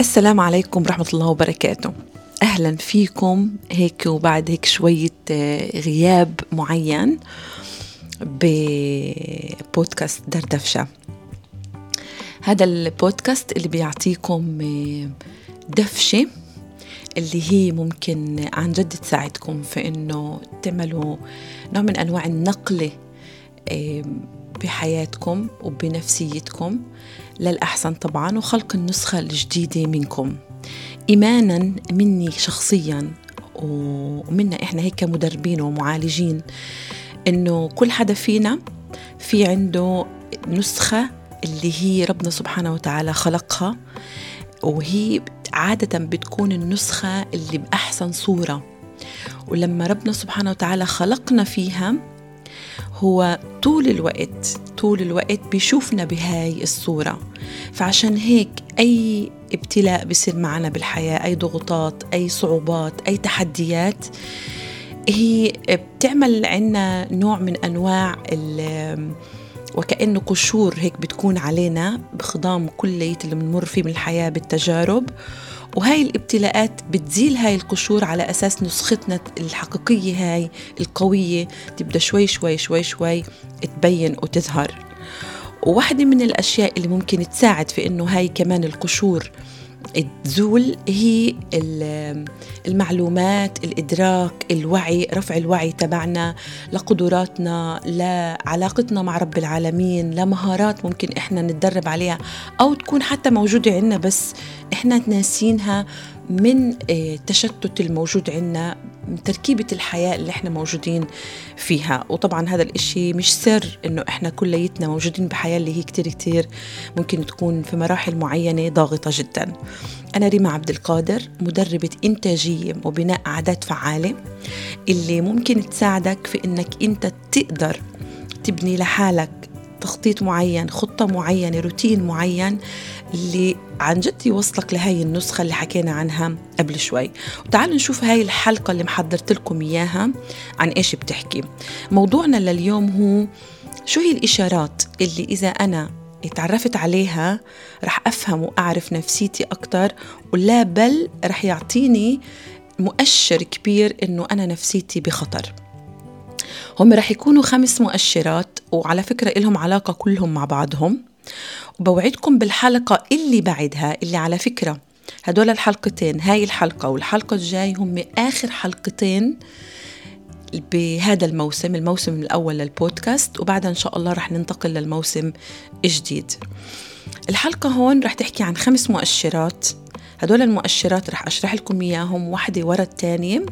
السلام عليكم ورحمة الله وبركاته. أهلا فيكم هيك وبعد هيك شوية آه، غياب معين ببودكاست دردفشة. هذا البودكاست اللي بيعطيكم آه، دفشة اللي هي ممكن عن جد تساعدكم في إنه تعملوا نوع من أنواع النقله آه، بحياتكم وبنفسيتكم. للأحسن طبعا وخلق النسخة الجديدة منكم. إيمانا مني شخصيا ومنا إحنا هيك مدربين ومعالجين إنه كل حدا فينا في عنده نسخة اللي هي ربنا سبحانه وتعالى خلقها وهي عادة بتكون النسخة اللي بأحسن صورة. ولما ربنا سبحانه وتعالى خلقنا فيها هو طول الوقت طول الوقت بيشوفنا بهاي الصورة. فعشان هيك أي ابتلاء بصير معنا بالحياة أي ضغوطات أي صعوبات أي تحديات هي بتعمل عنا نوع من أنواع وكأنه قشور هيك بتكون علينا بخضام كلية اللي بنمر فيه من الحياة بالتجارب. وهاي الابتلاءات بتزيل هاي القشور على أساس نسختنا الحقيقية هاي القوية. تبدأ شوي شوي شوي شوي تبين وتظهر. وواحدة من الأشياء اللي ممكن تساعد في إنه هاي كمان القشور تزول هي المعلومات الإدراك الوعي رفع الوعي تبعنا لقدراتنا لعلاقتنا مع رب العالمين لمهارات ممكن إحنا نتدرب عليها أو تكون حتى موجودة عندنا بس إحنا ناسينها من التشتت آه، الموجود عندنا من تركيبة الحياة اللي إحنا موجودين فيها. وطبعا هذا الإشي مش سر إنه إحنا كليتنا موجودين بحياة اللي هي كتير كتير ممكن تكون في مراحل معينة ضاغطة جدا. أنا ريما عبد القادر مدربة إنتاجية وبناء عادات فعالة اللي ممكن تساعدك في إنك أنت تقدر تبني لحالك تخطيط معين خطة معينة روتين معين اللي عن جد يوصلك لهي النسخة اللي حكينا عنها قبل شوي. وتعالوا نشوف هاي الحلقة اللي محضرت لكم إياها عن إيش بتحكي. موضوعنا لليوم هو شو هي الإشارات اللي إذا أنا اتعرفت عليها رح أفهم وأعرف نفسيتي أكتر ولا بل رح يعطيني مؤشر كبير إنه أنا نفسيتي بخطر. هم رح يكونوا خمس مؤشرات وعلى فكرة إلهم علاقة كلهم مع بعضهم. وبوعدكم بالحلقة اللي بعدها اللي على فكرة هدول الحلقتين هاي الحلقة والحلقة الجاي هم آخر حلقتين بهذا الموسم الموسم الأول للبودكاست وبعدها إن شاء الله رح ننتقل للموسم الجديد. الحلقة هون رح تحكي عن خمس مؤشرات هدول المؤشرات رح أشرح لكم إياهم واحدة ورا الثانية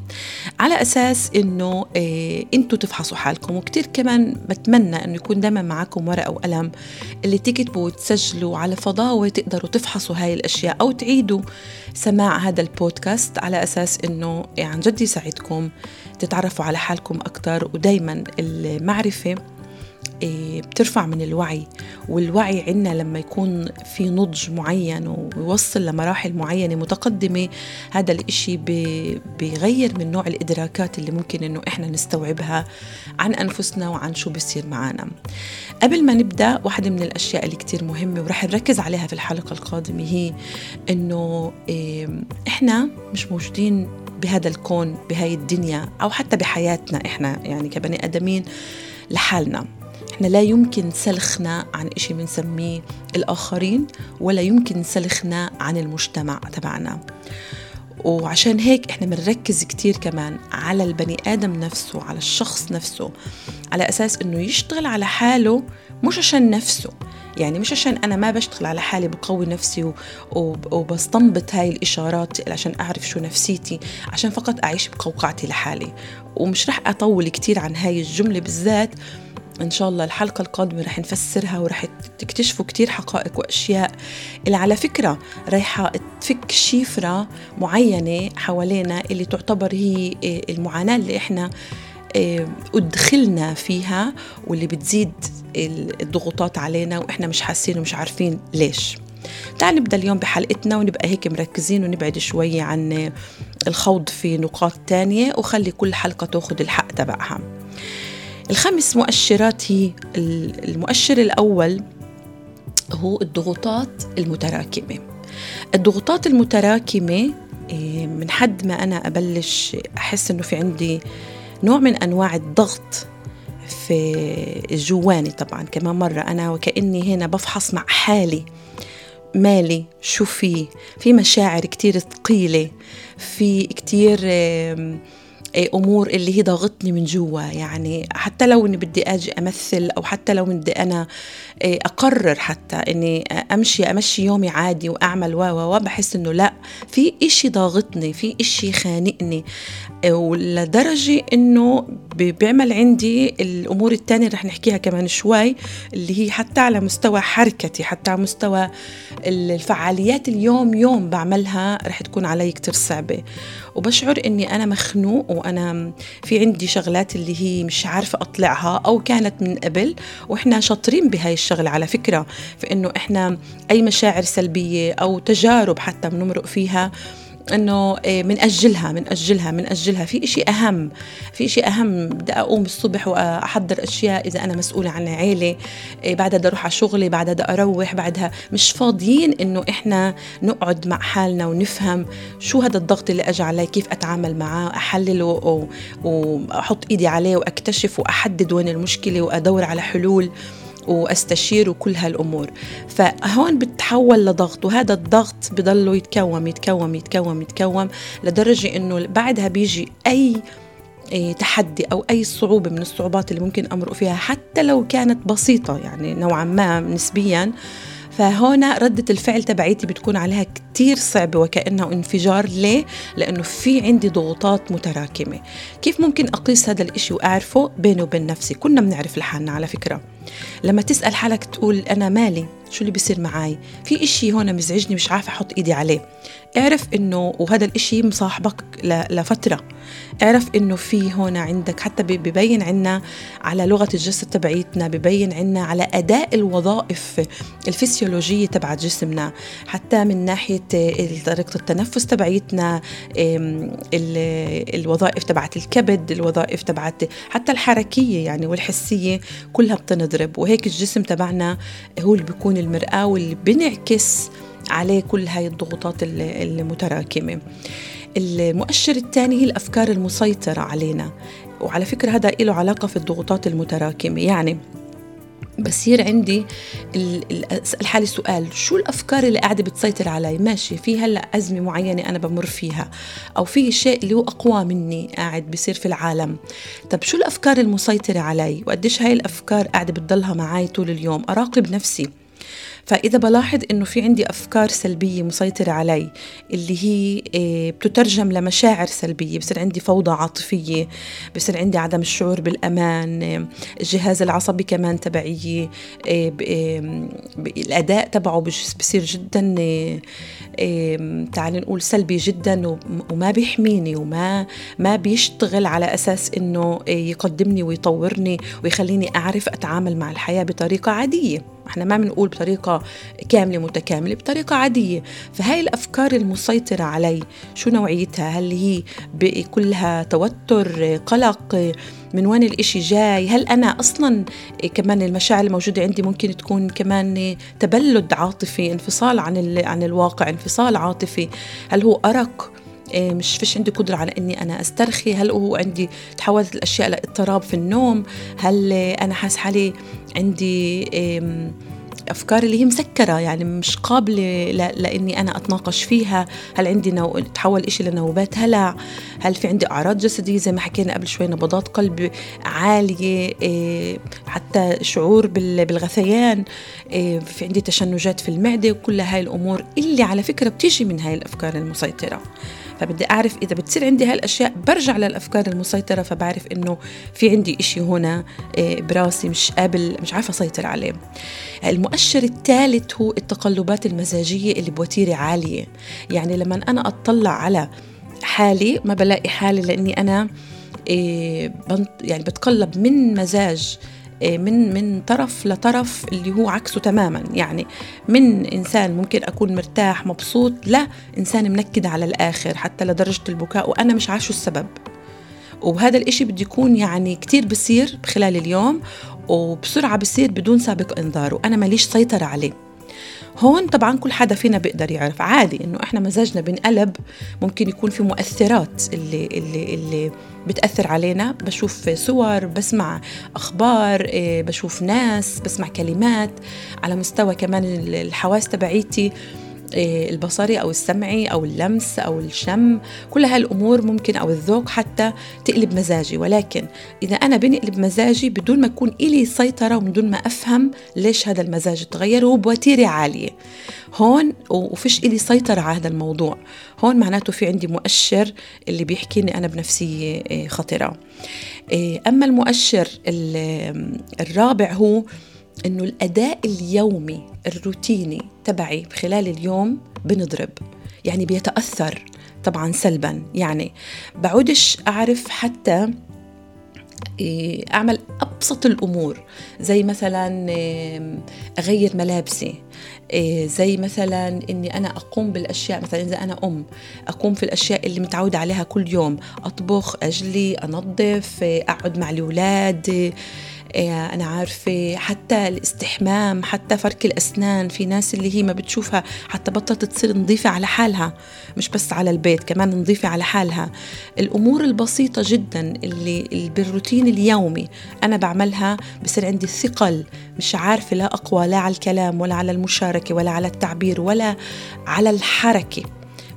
على أساس إنه إيه أنتوا تفحصوا حالكم وكتير كمان بتمنى إنه يكون دائما معكم ورقة وقلم اللي تكتبوا وتسجلوا على فضاوة تقدروا تفحصوا هاي الأشياء أو تعيدوا سماع هذا البودكاست على أساس إنه عن جد يساعدكم تتعرفوا على حالكم أكثر ودايما المعرفة بترفع من الوعي. والوعي عندنا لما يكون في نضج معين ويوصل لمراحل معينة متقدمة هذا الإشي بيغير من نوع الإدراكات اللي ممكن إنه إحنا نستوعبها عن أنفسنا وعن شو بيصير معنا قبل ما نبدأ واحدة من الأشياء اللي كتير مهمة ورح نركز عليها في الحلقة القادمة هي إنه إيه، إحنا مش موجودين بهذا الكون بهاي الدنيا أو حتى بحياتنا إحنا يعني كبني آدمين لحالنا. إحنا لا يمكن سلخنا عن إشي بنسميه الآخرين ولا يمكن سلخنا عن المجتمع تبعنا. وعشان هيك إحنا بنركز كتير كمان على البني آدم نفسه على الشخص نفسه على أساس إنه يشتغل على حاله مش عشان نفسه. يعني مش عشان أنا ما بشتغل على حالي بقوي نفسي وبستنبط هاي الإشارات عشان أعرف شو نفسيتي عشان فقط أعيش بقوقعتي لحالي. ومش رح أطول كتير عن هاي الجملة بالذات إن شاء الله الحلقة القادمة رح نفسرها ورح تكتشفوا كتير حقائق وأشياء. اللي على فكرة رايحة تفك شفرة معينة حوالينا اللي تعتبر هي آه، المعاناة اللي إحنا آه، أدخلنا فيها واللي بتزيد الضغوطات علينا وإحنا مش حاسين ومش عارفين ليش. تعال نبدأ اليوم بحلقتنا ونبقى هيك مركزين ونبعد شوي عن الخوض في نقاط تانية وخلي كل حلقة تاخذ الحق تبعها. الخمس مؤشرات هي المؤشر الأول هو الضغوطات المتراكمة. الضغوطات المتراكمة إيه، من حد ما أنا أبلش أحس إنه في عندي نوع من أنواع الضغط في جواني طبعا كمان مرة أنا وكأني هنا بفحص مع حالي مالي شو في؟ في مشاعر كتير ثقيلة في كتير إيه، أمور اللي هي ضاغطني من جوا. يعني حتى لو إني بدي آجي أمثل أو حتى لو بدي أنا إيه، أقرر حتى إني أمشي أمشي يومي عادي وأعمل و و بحس إنه لا في إشي ضاغطني في إشي خانقني. ولدرجة إنه بيعمل عندي الأمور التانية رح نحكيها كمان شوي اللي هي حتى على مستوى حركتي حتى على مستوى الفعاليات اليوم يوم بعملها رح تكون علي كتير صعبة. وبشعر إني أنا مخنوق وأنا في عندي شغلات اللي هي مش عارفة أطلعها أو كانت من قبل وإحنا شاطرين بهاي الشغلة على فكرة. في انه إحنا أي مشاعر سلبية أو تجارب حتى بنمرق فيها إنه بنأجلها إيه، بنأجلها بنأجلها في إشي أهم في إشي أهم. بدي أقوم الصبح وأحضر أشياء إذا أنا مسؤولة عن عيلة إيه، بعدها بدي أروح على شغلي بعدها بدي أروح بعدها مش فاضيين إنه إحنا نقعد مع حالنا ونفهم شو هذا الضغط اللي أجى علي كيف أتعامل معاه أحلله وأحط إيدي عليه وأكتشف وأحدد وين المشكلة وأدور على حلول. وأستشير وكل هالأمور. فهون بتحول لضغط وهذا الضغط بضله يتكوم يتكوم يتكوم يتكوم لدرجة إنه بعدها بيجي أي تحدي أو أي صعوبة من الصعوبات اللي ممكن أمرق فيها حتى لو كانت بسيطة يعني نوعا ما نسبيا. فهنا ردة الفعل تبعيتي بتكون عليها كتير صعبة وكأنها انفجار. ليه؟ لأنه في عندي ضغوطات متراكمة. كيف ممكن أقيس هذا الإشي وأعرفه؟ بيني وبين نفسي. كنا بنعرف لحالنا على فكرة. لما تسأل حالك تقول أنا مالي شو اللي بيصير معي في إشي هون مزعجني مش عارفة أحط إيدي عليه. اعرف إنه وهذا الإشي مصاحبك لفترة. اعرف إنه في هون عندك حتى ببين عنا على لغة الجسد تبعيتنا ببين عنا على أداء الوظائف الفسيولوجية تبعت جسمنا. حتى من ناحية طريقة التنفس تبعيتنا الوظائف تبعت الكبد الوظائف تبعت حتى الحركية يعني والحسية كلها بتنضرب. وهيك الجسم تبعنا هو اللي بيكون المرآة واللي بنعكس عليه كل هاي الضغوطات المتراكمة المؤشر الثاني هي الأفكار المسيطرة علينا وعلى فكرة هذا له علاقة في الضغوطات المتراكمة. يعني بصير عندي اسال حالي سؤال شو الأفكار اللي قاعدة بتسيطر علي؟ ماشي في هلأ أزمة معينة أنا بمر فيها أو في شيء اللي هو أقوى مني قاعد بيصير في العالم. طب شو الأفكار المسيطرة علي؟ وقديش هاي الأفكار قاعدة بتضلها معي طول اليوم؟ أراقب نفسي. فإذا بلاحظ إنه في عندي أفكار سلبية مسيطرة علي اللي هي آه، بتترجم لمشاعر سلبية بصير عندي فوضى عاطفية بصير عندي عدم الشعور بالأمان آه، الجهاز العصبي كمان تبعي آه، الأداء تبعه بصير جدا تعال نقول سلبي جدا وما بيحميني وما ما بيشتغل على أساس إنه يقدمني ويطورني ويخليني أعرف أتعامل مع الحياة بطريقة عادية. إحنا ما بنقول بطريقة كاملة متكاملة بطريقة عادية. فهاي الأفكار المسيطرة علي شو نوعيتها؟ هل هي كلها توتر قلق؟ من وين الإشي جاي؟ هل أنا أصلا كمان المشاعر الموجودة عندي ممكن تكون كمان تبلد عاطفي انفصال عن عن الواقع انفصال عاطفي؟ هل هو أرق؟ مش فيش عندي قدرة على إني أنا أسترخي. هل هو عندي تحولت الأشياء لإضطراب في النوم؟ هل أنا حاس حالي عندي أفكار اللي هي مسكرة يعني مش قابلة لإني أنا أتناقش فيها؟ هل عندي نو... تحول إشي لنوبات هلع؟ هل في عندي أعراض جسدية؟ زي ما حكينا قبل شوي نبضات قلب عالية إيه حتى شعور بالغثيان إيه في عندي تشنجات في المعدة وكل هاي الأمور اللي على فكرة بتيجي من هاي الأفكار المسيطرة. فبدي أعرف إذا بتصير عندي هالأشياء برجع للأفكار المسيطرة فبعرف إنه في عندي إشي هنا آه، براسي مش قابل مش عارفة أسيطر عليه. المؤشر الثالث هو التقلبات المزاجية اللي بوتيرة عالية. يعني لما أنا أطلع على حالي ما بلاقي حالي لأني أنا آه، يعني بتقلب من مزاج من من طرف لطرف اللي هو عكسه تماما. يعني من إنسان ممكن أكون مرتاح مبسوط لا إنسان منكد على الآخر حتى لدرجة البكاء وأنا مش عارفه السبب. وهذا الإشي بده يكون يعني كتير بصير خلال اليوم وبسرعة بصير بدون سابق إنذار وأنا ماليش سيطرة عليه. هون طبعا كل حدا فينا بيقدر يعرف. عادي إنه إحنا مزاجنا بنقلب ممكن يكون في مؤثرات اللي اللي اللي بتأثر علينا. بشوف صور بسمع أخبار إيه، بشوف ناس بسمع كلمات على مستوى كمان الحواس تبعيتي. البصري أو السمعي أو اللمس أو الشم كل هالأمور ممكن أو الذوق حتى تقلب مزاجي. ولكن إذا أنا بنقلب مزاجي بدون ما يكون إلي سيطرة وبدون ما أفهم ليش هذا المزاج تغير وبوتيرة عالية. هون وفيش إلي سيطرة على هذا الموضوع. هون معناته في عندي مؤشر اللي بيحكيني أنا بنفسية إيه، خطرة. إيه، أما المؤشر الرابع هو إنه الأداء اليومي الروتيني تبعي خلال اليوم بنضرب يعني بيتأثر طبعا سلبا. يعني بعودش أعرف حتى إيه، أعمل أبسط الأمور. زي مثلا أغير ملابسي. إيه، زي مثلا إني أنا أقوم بالأشياء مثلا إذا أنا أم أقوم في الأشياء اللي متعودة عليها كل يوم. أطبخ أجلي أنظف أقعد مع الأولاد إيه، أنا عارفة حتى الاستحمام حتى فرك الأسنان في ناس اللي هي ما بتشوفها حتى بطلت تصير نظيفة على حالها مش بس على البيت كمان نظيفة على حالها. الأمور البسيطة جدا اللي بالروتين اليومي أنا بعملها بصير عندي ثقل مش عارفة لا أقوى لا على الكلام ولا على المشاركة ولا على التعبير ولا على الحركة.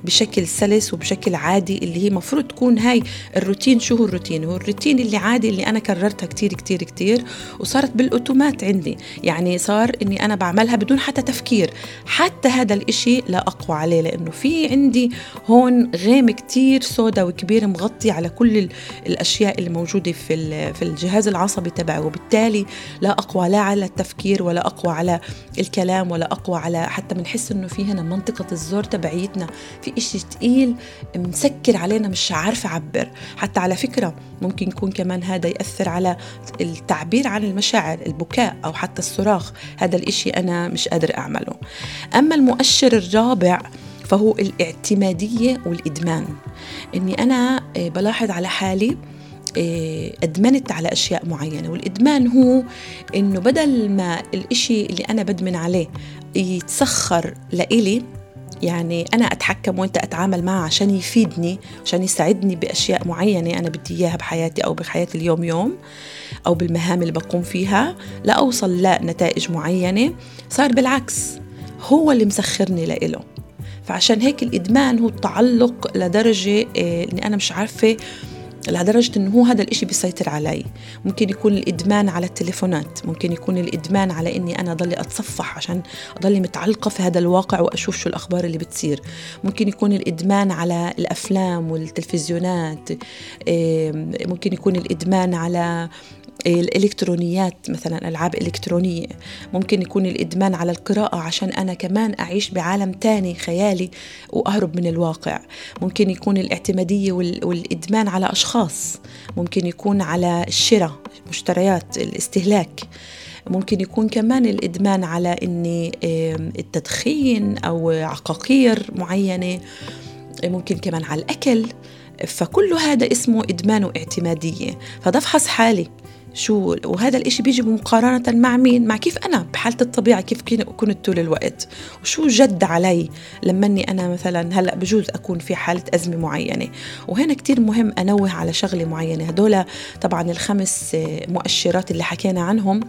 بشكل سلس وبشكل عادي اللي هي مفروض تكون هاي الروتين. شو هو الروتين؟ هو الروتين اللي عادي اللي أنا كررتها كتير كتير كتير وصارت بالأوتومات عندي. يعني صار إني أنا بعملها بدون حتى تفكير. حتى هذا الإشي لا أقوى عليه لأنه في عندي هون غيم كتير سودا وكبير مغطي على كل الأشياء اللي موجودة في في الجهاز العصبي تبعي. وبالتالي لا أقوى لا على التفكير ولا أقوى على الكلام ولا أقوى على حتى بنحس إنه في هنا منطقة الزور تبعيتنا. في إشي تقيل مسكر علينا مش عارفة أعبر. حتى على فكرة ممكن يكون كمان هذا يأثر على التعبير عن المشاعر البكاء أو حتى الصراخ. هذا الإشي أنا مش قادر أعمله. أما المؤشر الرابع فهو الاعتمادية والإدمان. إني أنا آه، بلاحظ على حالي آه، أدمنت على أشياء معينة. والإدمان هو إنه بدل ما الإشي اللي أنا بدمن عليه يتسخر لإلي يعني أنا أتحكم وأنت أتعامل معه عشان يفيدني عشان يساعدني بأشياء معينة أنا بدي إياها بحياتي أو بحياتي اليوم يوم أو بالمهام اللي بقوم فيها لأوصل لنتائج معينة. صار بالعكس هو اللي مسخرني لإله. فعشان هيك الإدمان هو التعلق لدرجة آه، إني أنا مش عارفة لدرجة إنه هو هذا الإشي بيسيطر علي. ممكن يكون الإدمان على التليفونات ممكن يكون الإدمان على إني أنا ضلي أتصفح عشان أضلي متعلقة في هذا الواقع وأشوف شو الأخبار اللي بتصير. ممكن يكون الإدمان على الأفلام والتلفزيونات ممكن يكون الإدمان على الإلكترونيات مثلا ألعاب إلكترونية ممكن يكون الإدمان على القراءة عشان أنا كمان أعيش بعالم تاني خيالي وأهرب من الواقع. ممكن يكون الاعتمادية والإدمان على أشخاص ممكن يكون على الشراء مشتريات الاستهلاك. ممكن يكون كمان الإدمان على إني التدخين أو عقاقير معينة. ممكن كمان على الأكل. فكل هذا اسمه إدمان واعتمادية. فضفحص حالي. شو وهذا الإشي بيجي مقارنة مع مين؟ مع كيف أنا بحالة الطبيعة كيف كنت طول الوقت؟ وشو جد علي لما أني أنا مثلا هلأ بجوز أكون في حالة أزمة معينة؟ وهنا كتير مهم أنوه على شغلة معينة. هدول طبعا الخمس مؤشرات اللي حكينا عنهم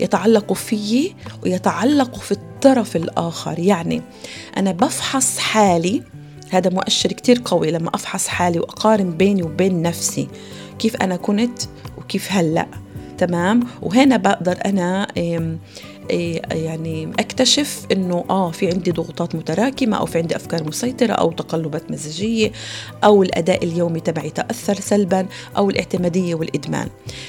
يتعلقوا فيي ويتعلقوا في الطرف الآخر. يعني أنا بفحص حالي هذا مؤشر كتير قوي لما أفحص حالي وأقارن بيني وبين نفسي كيف أنا كنت وكيف هلأ. تمام. وهنا بقدر أنا يعني أكتشف إنه آه في عندي ضغوطات متراكمة أو في عندي أفكار مسيطرة أو تقلبات مزاجية أو الأداء اليومي تبعي تأثر سلبا أو الاعتمادية والإدمان.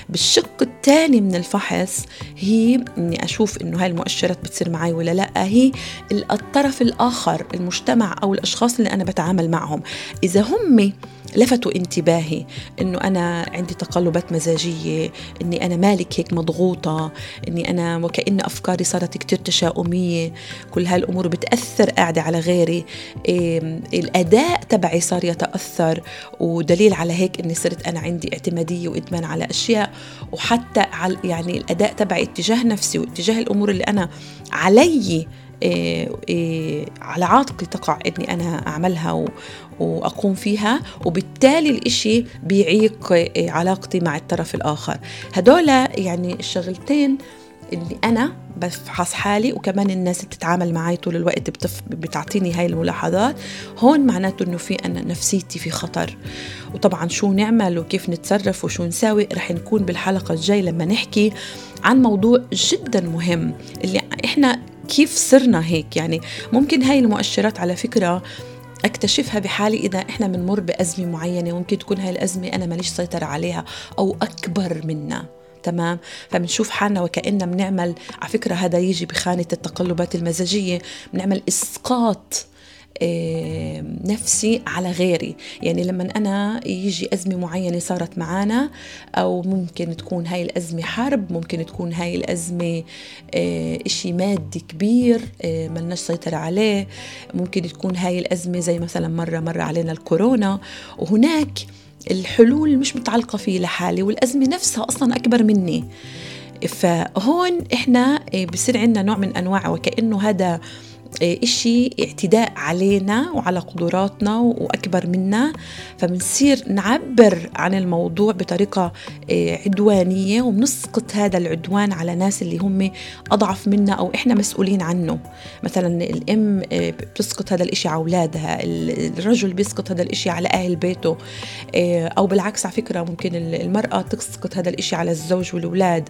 بالشق الثاني من الفحص هي إني أشوف إنه هاي المؤشرات بتصير معي ولا لأ هي الطرف الآخر المجتمع أو الأشخاص اللي أنا بتعامل معهم. إذا هم لفتوا انتباهي إنه أنا عندي تقلبات مزاجية إني أنا مالك هيك مضغوطة إني أنا وكأن أفكاري صارت كتير تشاؤمية. كل هالأمور بتأثر قاعدة على غيري. الأداء تبعي صار يتأثر ودليل على هيك إني صرت أنا عندي اعتمادية وإدمان على أشياء وحتى على يعني الأداء تبعي اتجاه نفسي واتجاه الأمور اللي أنا علي إيه إيه على عاتقي تقع إني أنا أعملها وأقوم فيها وبالتالي الإشي بيعيق إيه علاقتي مع الطرف الآخر. هدول يعني الشغلتين اللي أنا بفحص حالي وكمان الناس بتتعامل معي طول الوقت بتف... بتعطيني هاي الملاحظات هون معناته إنه في أنا نفسيتي في خطر. وطبعا شو نعمل وكيف نتصرف وشو نساوي رح نكون بالحلقة الجاي لما نحكي عن موضوع جدا مهم اللي إحنا كيف صرنا هيك؟ يعني ممكن هاي المؤشرات على فكرة أكتشفها بحالي إذا إحنا بنمر بأزمة معينة ممكن تكون هاي الأزمة أنا ماليش سيطرة عليها أو أكبر منا تمام؟ فبنشوف حالنا وكأننا بنعمل على فكرة هذا يجي بخانة التقلبات المزاجية بنعمل إسقاط نفسي على غيري. يعني لما أنا يجي أزمة معينة صارت معانا أو ممكن تكون هاي الأزمة حرب ممكن تكون هاي الأزمة آه، إشي مادي كبير آه، ملناش سيطرة عليه. ممكن تكون هاي الأزمة زي مثلا مرة مرة علينا الكورونا. وهناك الحلول مش متعلقة في لحالي والأزمة نفسها أصلا أكبر مني. فهون إحنا آه، بصير عندنا نوع من أنواع وكأنه هذا إشي اعتداء علينا وعلى قدراتنا وأكبر منا. فبنصير نعبر عن الموضوع بطريقة آه، عدوانية وبنسقط هذا العدوان على ناس اللي هم أضعف منا أو إحنا مسؤولين عنه. مثلا الأم آه، بتسقط هذا الإشي على أولادها الرجل بيسقط هذا الإشي على أهل بيته. أو بالعكس على فكرة ممكن المرأة تسقط هذا الإشي على الزوج والأولاد.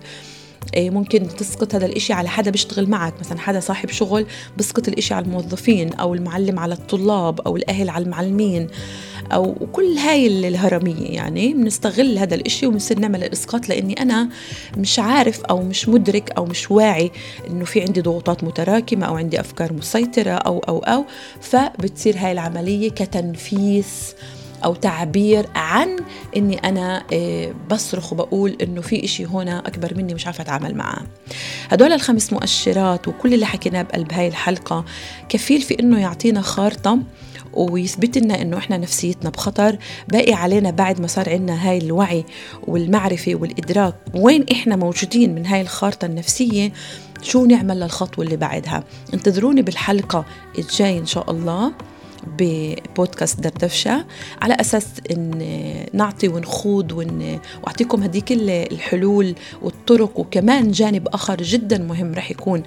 ممكن تسقط هذا الإشي على حدا بيشتغل معك. مثلا حدا صاحب شغل بسقط الإشي على الموظفين أو المعلم على الطلاب أو الأهل على المعلمين أو كل هاي الهرمية. يعني بنستغل هذا الإشي وبنصير نعمل الإسقاط لأني أنا مش عارف أو مش مدرك أو مش واعي إنه في عندي ضغوطات متراكمة أو عندي أفكار مسيطرة أو أو أو. فبتصير هاي العملية كتنفيس أو تعبير عن إني أنا آه، بصرخ وبقول إنه في إشي هنا أكبر مني مش عارفة أتعامل معاه هدول الخمس مؤشرات وكل اللي حكيناه بقلب هاي الحلقة كفيل في إنه يعطينا خارطة ويثبت لنا إنه إحنا نفسيتنا بخطر. باقي علينا بعد ما صار عندنا هاي الوعي والمعرفة والإدراك وين إحنا موجودين من هاي الخارطة النفسية شو نعمل للخطوة اللي بعدها؟ انتظروني بالحلقة الجاي إن شاء الله. ببودكاست دردفشة على أساس إن نعطي ونخوض ون... وأعطيكم هديك الحلول والطرق وكمان جانب آخر جدا مهم رح يكون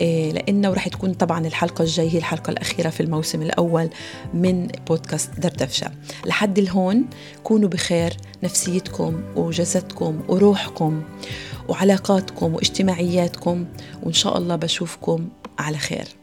آه، لأنه رح تكون طبعا الحلقة الجاية هي الحلقة الأخيرة في الموسم الأول من بودكاست دردفشة لحد الهون كونوا بخير نفسيتكم وجسدكم وروحكم وعلاقاتكم واجتماعياتكم وإن شاء الله بشوفكم على خير.